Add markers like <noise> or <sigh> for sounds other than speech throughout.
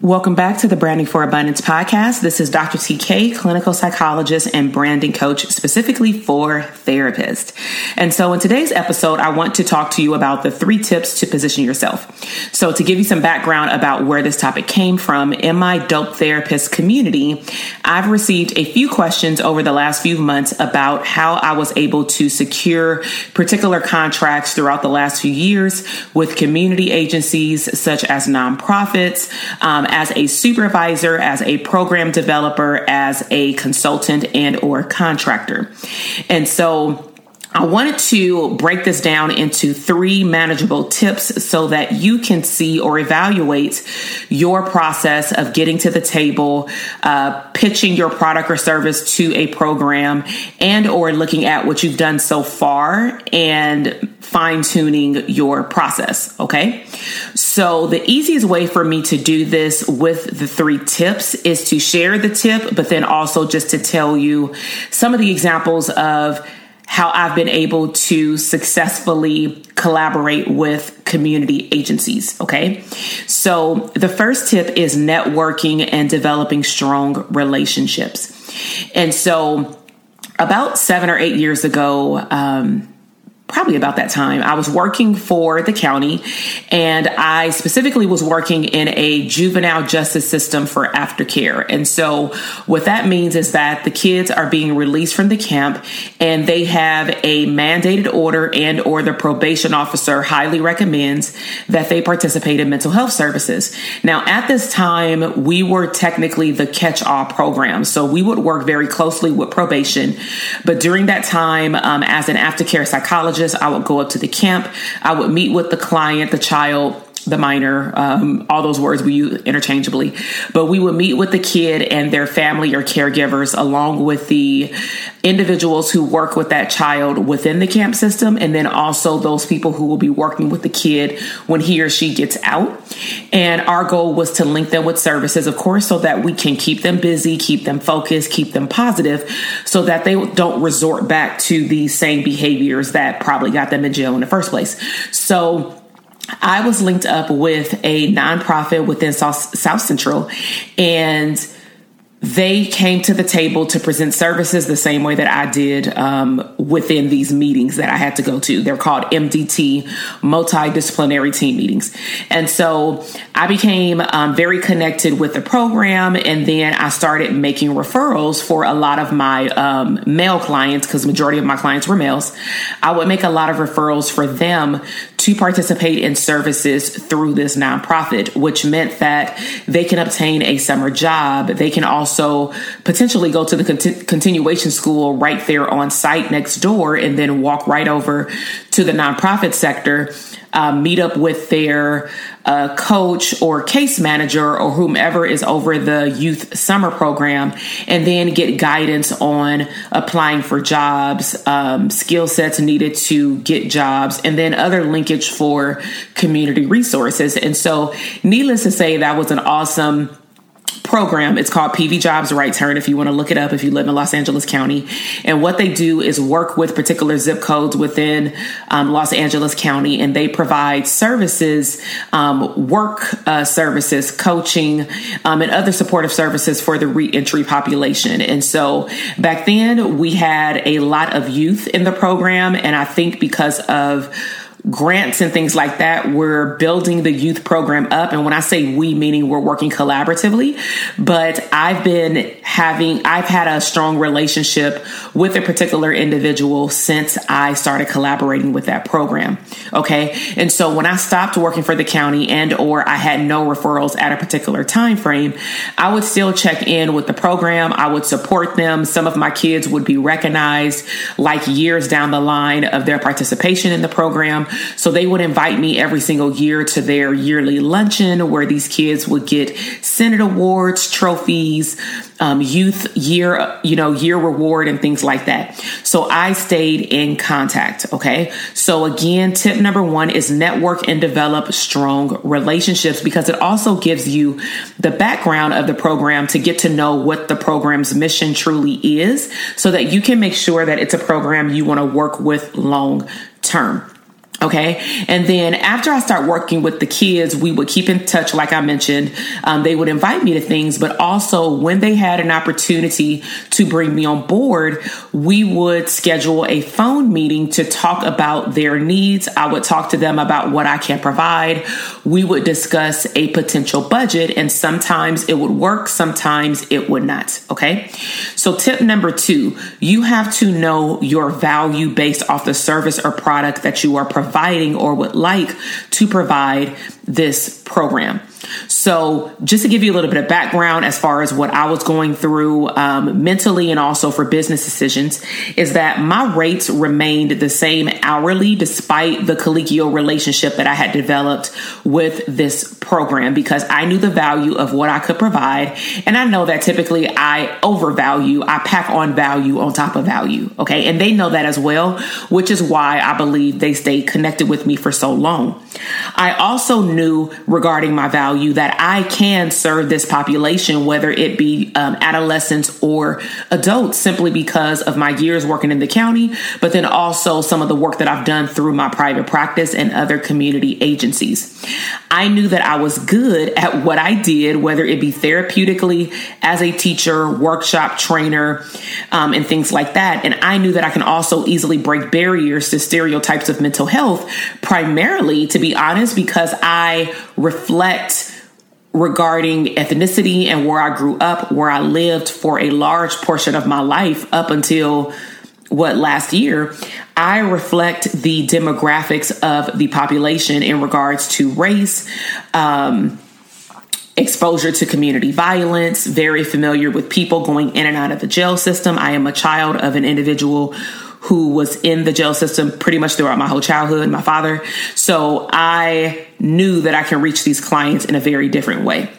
Welcome back to the Branding for Abundance podcast. This is Dr. TK, clinical psychologist and branding coach specifically for therapists. And so in today's episode, I want to talk to you about the three tips to position yourself. So to give you some background about where this topic came from, in my dope therapist community, I've received a few questions over the last few months about how I was able to secure particular contracts throughout the last few years with community agencies such as nonprofits, um, as a supervisor, as a program developer, as a consultant and or contractor. And so I wanted to break this down into three manageable tips so that you can see or evaluate your process of getting to the table, uh, pitching your product or service to a program, and or looking at what you've done so far and fine tuning your process. Okay. So the easiest way for me to do this with the three tips is to share the tip, but then also just to tell you some of the examples of how I've been able to successfully collaborate with community agencies. Okay. So the first tip is networking and developing strong relationships. And so about seven or eight years ago, um, probably about that time, I was working for the county and I specifically was working in a juvenile justice system for aftercare. And so what that means is that the kids are being released from the camp and they have a mandated order and or the probation officer highly recommends that they participate in mental health services. Now at this time, we were technically the catch-all program. So we would work very closely with probation. But during that time, um, as an aftercare psychologist, psychologist. I would go up to the camp. I would meet with the client, the child, the minor, um, all those words we use interchangeably. But we would meet with the kid and their family or caregivers, along with the individuals who work with that child within the camp system, and then also those people who will be working with the kid when he or she gets out. And our goal was to link them with services, of course, so that we can keep them busy, keep them focused, keep them positive, so that they don't resort back to these same behaviors that probably got them in jail in the first place. So, I was linked up with a nonprofit within South, South Central, and they came to the table to present services the same way that I did um, within these meetings that I had to go to. They're called MDT, multidisciplinary team meetings. And so I became um, very connected with the program. And then I started making referrals for a lot of my um, male clients, because majority of my clients were males. I would make a lot of referrals for them to participate in services through this nonprofit, which meant that they can obtain a summer job. They can also potentially go to the conti- continuation school right there on site next door and then walk right over to the nonprofit sector um, meet up with their uh, coach or case manager or whomever is over the youth summer program, and then get guidance on applying for jobs, um, skill sets needed to get jobs, and then other linkage for community resources. And so, needless to say, that was an awesome program. It's called PV Jobs Right Turn if you want to look it up if you live in Los Angeles County. And what they do is work with particular zip codes within um, Los Angeles County and they provide services, um, work uh, services, coaching, um, and other supportive services for the reentry population. And so back then we had a lot of youth in the program. And I think because of grants and things like that, we're building the youth program up. And when I say we, meaning we're working collaboratively, but I've been having, I've had a strong relationship with a particular individual since I started collaborating with that program. Okay. And so when I stopped working for the county and or I had no referrals at a particular time frame, I would still check in with the program. I would support them. Some of my kids would be recognized like years down the line of their participation in the program. So they would invite me every single year to their yearly luncheon where these kids would get Senate awards, trophies, um, youth year, you know, year reward and things like that. So I stayed in contact. Okay. So again, tip number one is network and develop strong relationships because it also gives you the background of the program to get to know what the program's mission truly is so that you can make sure that it's a program you want to work with long term. Okay. And then after I start working with the kids, we would keep in touch. Like I mentioned, um, they would invite me to things, but also when they had an opportunity to bring me on board, we would schedule a phone meeting to talk about their needs. I would talk to them about what I can provide. We would discuss a potential budget and sometimes it would work. Sometimes it would not. Okay. So tip number two, you have to know your value based off the service or product that you are providing providing or would like to provide this program. So, just to give you a little bit of background as far as what I was going through um, mentally and also for business decisions, is that my rates remained the same hourly despite the collegial relationship that I had developed with this program because I knew the value of what I could provide. And I know that typically I overvalue, I pack on value on top of value. Okay. And they know that as well, which is why I believe they stayed connected with me for so long. I also knew regarding my value that I can serve this population, whether it be um, adolescents or adults, simply because of my years working in the county, but then also some of the work that I've done through my private practice and other community agencies. I knew that I was good at what I did, whether it be therapeutically, as a teacher, workshop trainer, um, and things like that. And I knew that I can also easily break barriers to stereotypes of mental health, primarily, to be honest, because I reflect regarding ethnicity and where I grew up, where I lived for a large portion of my life up until what last year, I reflect the demographics of the population in regards to race, um, exposure to community violence, very familiar with people going in and out of the jail system. I am a child of an individual who was in the jail system pretty much throughout my whole childhood, my father. So I knew that I can reach these clients in a very different way.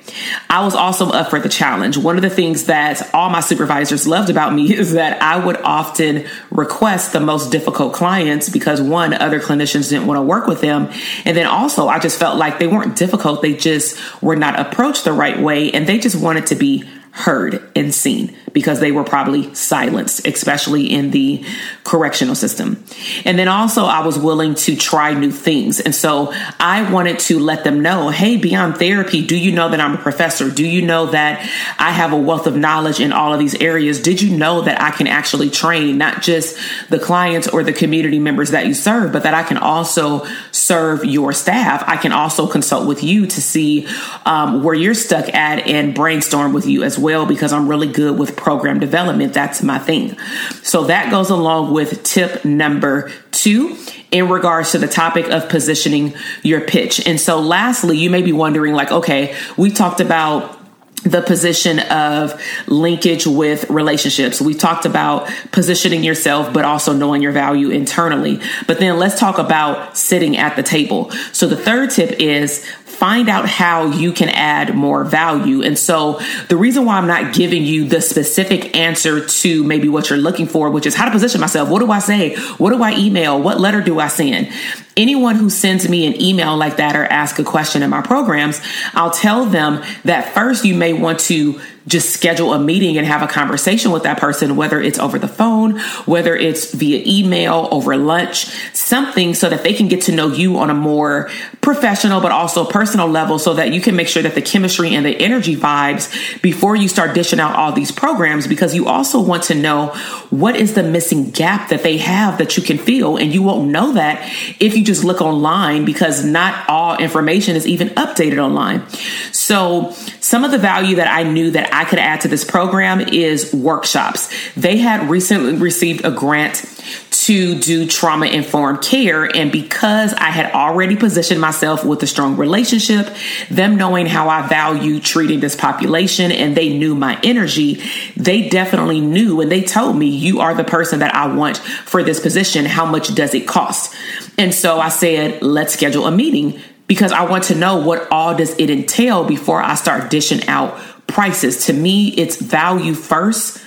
I was also up for the challenge. One of the things that all my supervisors loved about me <laughs> is that I would often request the most difficult clients because one, other clinicians didn't want to work with them. And then also I just felt like they weren't difficult. They just were not approached the right way and they just wanted to be heard and seen because they were probably silenced, especially in the correctional system. And then also, I was willing to try new things. And so I wanted to let them know hey, beyond therapy, do you know that I'm a professor? Do you know that I have a wealth of knowledge in all of these areas? Did you know that I can actually train not just the clients or the community members that you serve, but that I can also serve your staff? I can also consult with you to see um, where you're stuck at and brainstorm with you as well because I'm really good with program development. That's my thing. So that goes along with tip number two in regards to the topic of positioning your pitch. And so lastly, you may be wondering like, okay, we talked about the position of linkage with relationships. We talked about positioning yourself, but also knowing your value internally. But then let's talk about sitting at the table. So the third tip is find out how you can add more value. And so the reason why I'm not giving you the specific answer to maybe what you're looking for, which is how to position myself. What do I say? What do I email? What letter do I send? Anyone who sends me an email like that or ask a question in my programs, I'll tell them that first you may want to just schedule a meeting and have a conversation with that person, whether it's over the phone, whether it's via email, over lunch, something so that they can get to know you on a more professional but also personal level so that you can make sure that the chemistry and the energy vibes before you start dishing out all these programs because you also want to know what is the missing gap that they have that you can feel and you won't know that if you just look online because not all information is even updated online. So some of the value that I knew that I could add to this program is workshops. They had recently received a grant to do trauma informed care. And because I had already positioned myself with a strong relationship, them knowing how I value treating this population and they knew my energy, they definitely knew and they told me, You are the person that I want for this position. How much does it cost? And so I said, Let's schedule a meeting because I want to know what all does it entail before I start dishing out prices. To me, it's value first,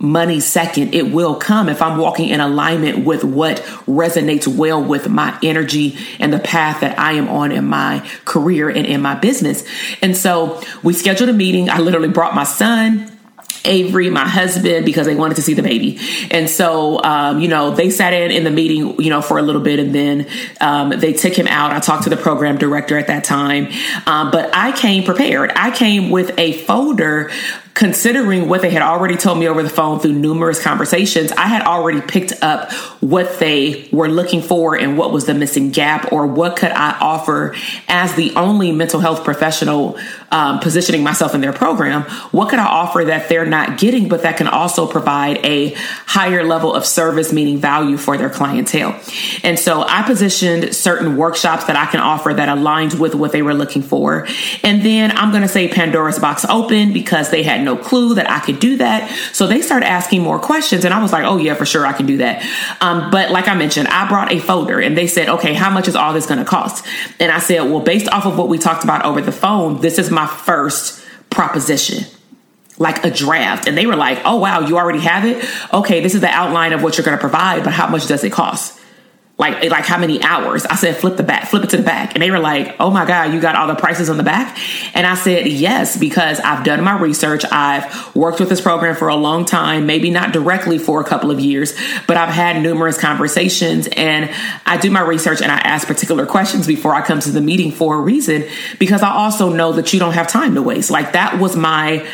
money second. It will come if I'm walking in alignment with what resonates well with my energy and the path that I am on in my career and in my business. And so we scheduled a meeting. I literally brought my son. Avery, my husband, because they wanted to see the baby. And so, um, you know, they sat in in the meeting, you know, for a little bit and then um, they took him out. I talked to the program director at that time. Um, but I came prepared. I came with a folder considering what they had already told me over the phone through numerous conversations, I had already picked up what they were looking for and what was the missing gap, or what could I offer as the only mental health professional um, positioning myself in their program. What could I offer that they're not getting, but that can also provide a higher level of service, meaning value for their clientele? And so I positioned certain workshops that I can offer that aligned with what they were looking for. And then I'm going to say Pandora's box open because they had no clue that I could do that. So they started asking more questions, and I was like, oh, yeah, for sure, I can do that. Um, but like I mentioned, I brought a folder and they said, okay, how much is all this going to cost? And I said, well, based off of what we talked about over the phone, this is my first proposition like a draft. And they were like, oh, wow, you already have it? Okay, this is the outline of what you're going to provide, but how much does it cost? Like eh, like how many hours? I said flip the back flip it to the back. And they were like oh my god you got all the prices on the back? And i said yes because i've done my research. I've worked with this program for a long time maybe not directly for a couple of years but i've had numerous conversations and i do my research and i ask particular questions before i come to the meeting for a reason because i also know that you don't have time to waste. Like that was my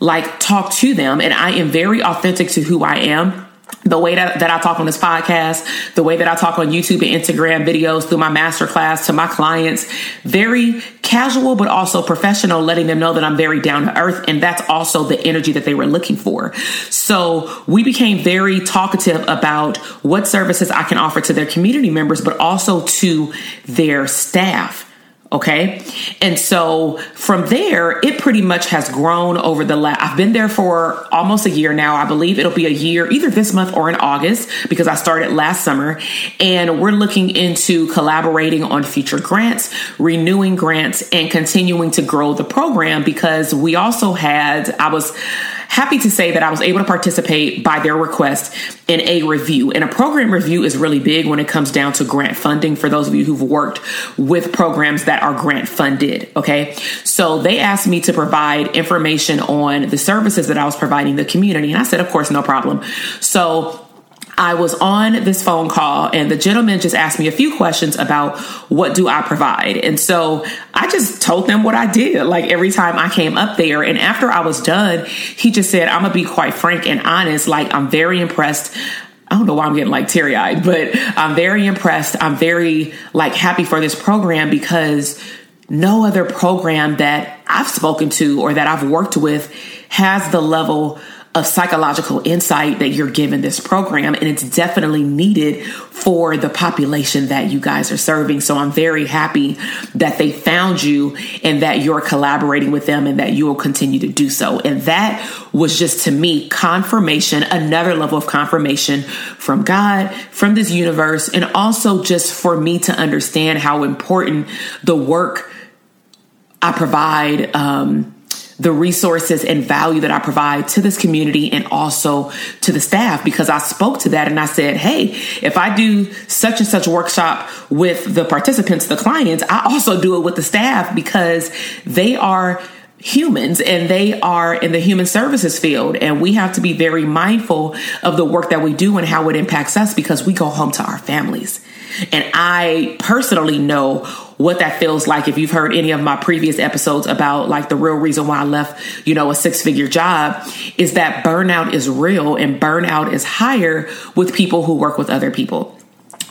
like talk to them and i am very authentic to who i am the way that, that I talk on this podcast, the way that I talk on YouTube and Instagram videos through my masterclass to my clients, very casual, but also professional, letting them know that I'm very down to earth. And that's also the energy that they were looking for. So we became very talkative about what services I can offer to their community members, but also to their staff Okay. And so from there, it pretty much has grown over the last, I've been there for almost a year now. I believe it'll be a year either this month or in August because I started last summer. And we're looking into collaborating on future grants, renewing grants, and continuing to grow the program because we also had, I was, happy to say that I was able to participate by their request in a review. And a program review is really big when it comes down to grant funding for those of you who've worked with programs that are grant funded. Okay. So they asked me to provide information on the services that I was providing the community. And I said, of course, no problem. So I was on this phone call and the gentleman just asked me a few questions about what do I provide. And so I just told them what I did like every time I came up there. And after I was done, he just said, I'm going to be quite frank and honest. Like, I'm very impressed. I don't know why I'm getting like teary eyed, but I'm very impressed. I'm very like happy for this program because no other program that I've spoken to or that I've worked with has the level of psychological insight that you're given this program and it's definitely needed for the population that you guys are serving. So i'm very happy that they found you and that you're collaborating with them and that you will continue to do so. And that was just to me confirmation another level of confirmation from god from this universe and also just for me to understand how important the work i provide um, the resources and value that I provide to this community and also to the staff because I spoke to that and I said, hey, if I do such and such workshop with the participants, the clients, I also do it with the staff because they are humans and they are in the human services field. And we have to be very mindful of the work that we do and how it impacts us because we go home to our families. And I personally know what that feels like if you've heard any of my previous episodes about like the real reason why I left, you know, a six figure job is that burnout is real and burnout is higher with people who work with other people.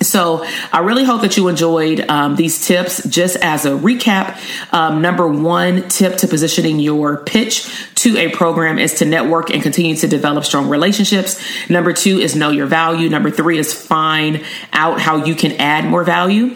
So I really hope that you enjoyed um, these tips. Just as a recap, um, number one tip to positioning your pitch to a program is to network and continue to develop strong relationships. Number two is know your value. Number three is find out how you can add more value.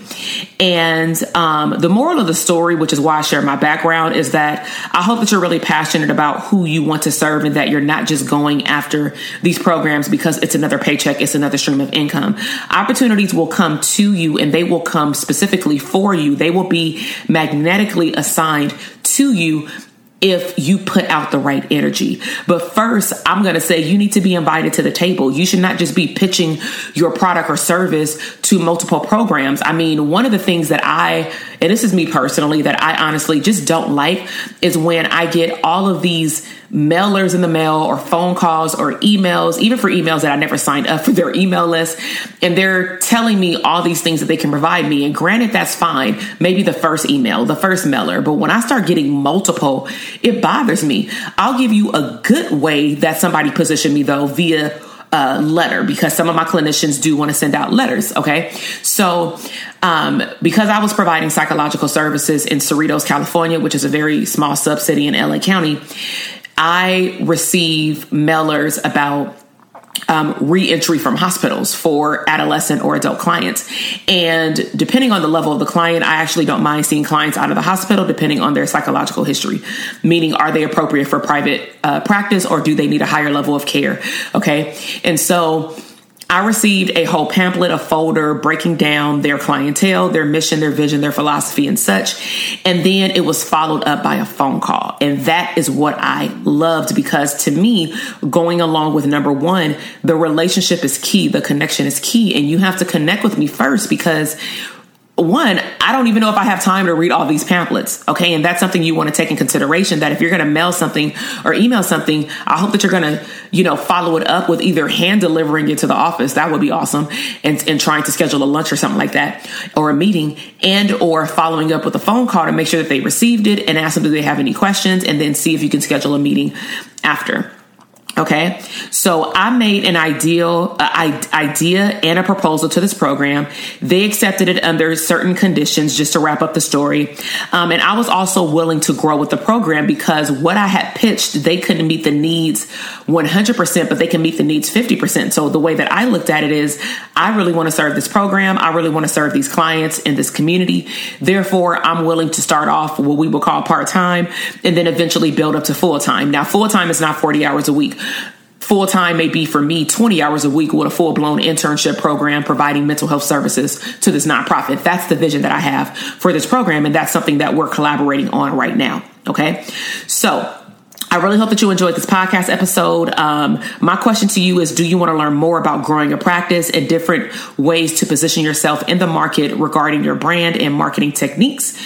And um, the moral of the story, which is why I share my background, is that I hope that you're really passionate about who you want to serve and that you're not just going after these programs because it's another paycheck, it's another stream of income. Opportunities will come to you and they will come specifically for you. They will be magnetically assigned to you if you put out the right energy. But first, I'm going to say you need to be invited to the table. You should not just be pitching your product or service to multiple programs. I mean, one of the things that I, and this is me personally, that I honestly just don't like is when I get all of these mailers in the mail or phone calls or emails, even for emails that I never signed up for their email list. And they're telling me all these things that they can provide me. And granted, that's fine. Maybe the first email, the first mailer. But when I start getting multiple, it bothers me. I'll give you a good way that somebody positioned me though via uh, letter because some of my clinicians do want to send out letters. Okay. So, um, because I was providing psychological services in Cerritos, California, which is a very small sub city in LA County, I receive mailers about um, reentry from hospitals for adolescent or adult clients. And depending on the level of the client, I actually don't mind seeing clients out of the hospital depending on their psychological history. Meaning, are they appropriate for private uh, practice or do they need a higher level of care? Okay. And so I received a whole pamphlet, a folder breaking down their clientele, their mission, their vision, their philosophy, and such. And then it was followed up by a phone call. And that is what I loved because to me, going along with number one, the relationship is key, the connection is key. And you have to connect with me first because one, I don't even know if I have time to read all these pamphlets. Okay. And that's something you want to take in consideration that if you're going to mail something or email something, I hope that you're going to, you know, follow it up with either hand delivering it to the office. That would be awesome. And, and trying to schedule a lunch or something like that or a meeting and or following up with a phone call to make sure that they received it and ask them, do they have any questions? And then see if you can schedule a meeting after. Okay, so I made an ideal idea and a proposal to this program. They accepted it under certain conditions, just to wrap up the story. Um, and I was also willing to grow with the program because what I had pitched, they couldn't meet the needs 100%, but they can meet the needs 50%. So the way that I looked at it is, I really want to serve this program. I really want to serve these clients in this community. Therefore, I'm willing to start off what we would call part time, and then eventually build up to full time. Now, full time is not 40 hours a week Full time may be for me 20 hours a week with a full blown internship program providing mental health services to this nonprofit. That's the vision that I have for this program. And that's something that we're collaborating on right now. Okay. So, I really hope that you enjoyed this podcast episode. Um, my question to you is Do you want to learn more about growing a practice and different ways to position yourself in the market regarding your brand and marketing techniques?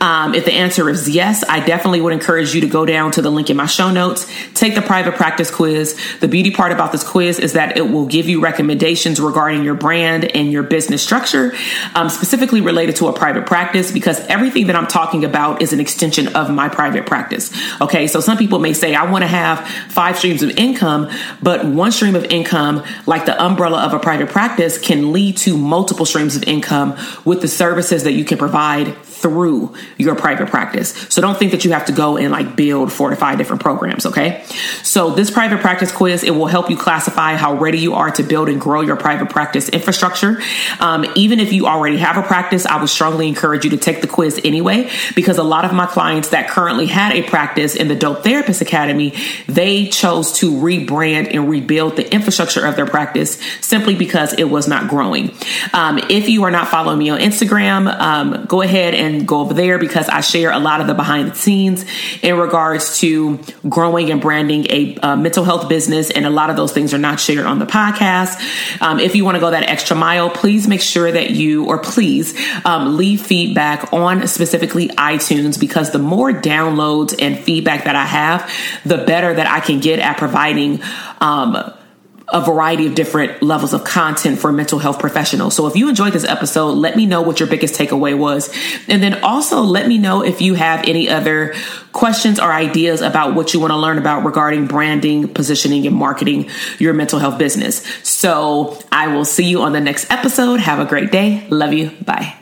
Um, if the answer is yes, I definitely would encourage you to go down to the link in my show notes, take the private practice quiz. The beauty part about this quiz is that it will give you recommendations regarding your brand and your business structure, um, specifically related to a private practice, because everything that I'm talking about is an extension of my private practice. Okay, so some people may say, I want to have five streams of income, but one stream of income, like the umbrella of a private practice, can lead to multiple streams of income with the services that you can provide through your private practice. So don't think that you have to go and like build four to five different programs, okay? So this private practice quiz, it will help you classify how ready you are to build and grow your private practice infrastructure. Um, even if you already have a practice, I would strongly encourage you to take the quiz anyway, because a lot of my clients that currently had a practice in the Dope Therapist Academy, they chose to rebrand and rebuild the infrastructure of their practice simply because it was not growing. Um, if you are not following me on Instagram, um, go ahead and go over there because I share a lot of the behind the scenes in regards to growing and branding a uh, mental health business. And a lot of those things are not shared on the podcast. Um, if you want to go that extra mile, please make sure that you, or please um, leave feedback on specifically iTunes because the more downloads and feedback that I have, the better that I can get at providing. Um, a variety of different levels of content for mental health professionals. So if you enjoyed this episode, let me know what your biggest takeaway was. And then also let me know if you have any other questions or ideas about what you want to learn about regarding branding, positioning, and marketing your mental health business. So I will see you on the next episode. Have a great day. Love you. Bye.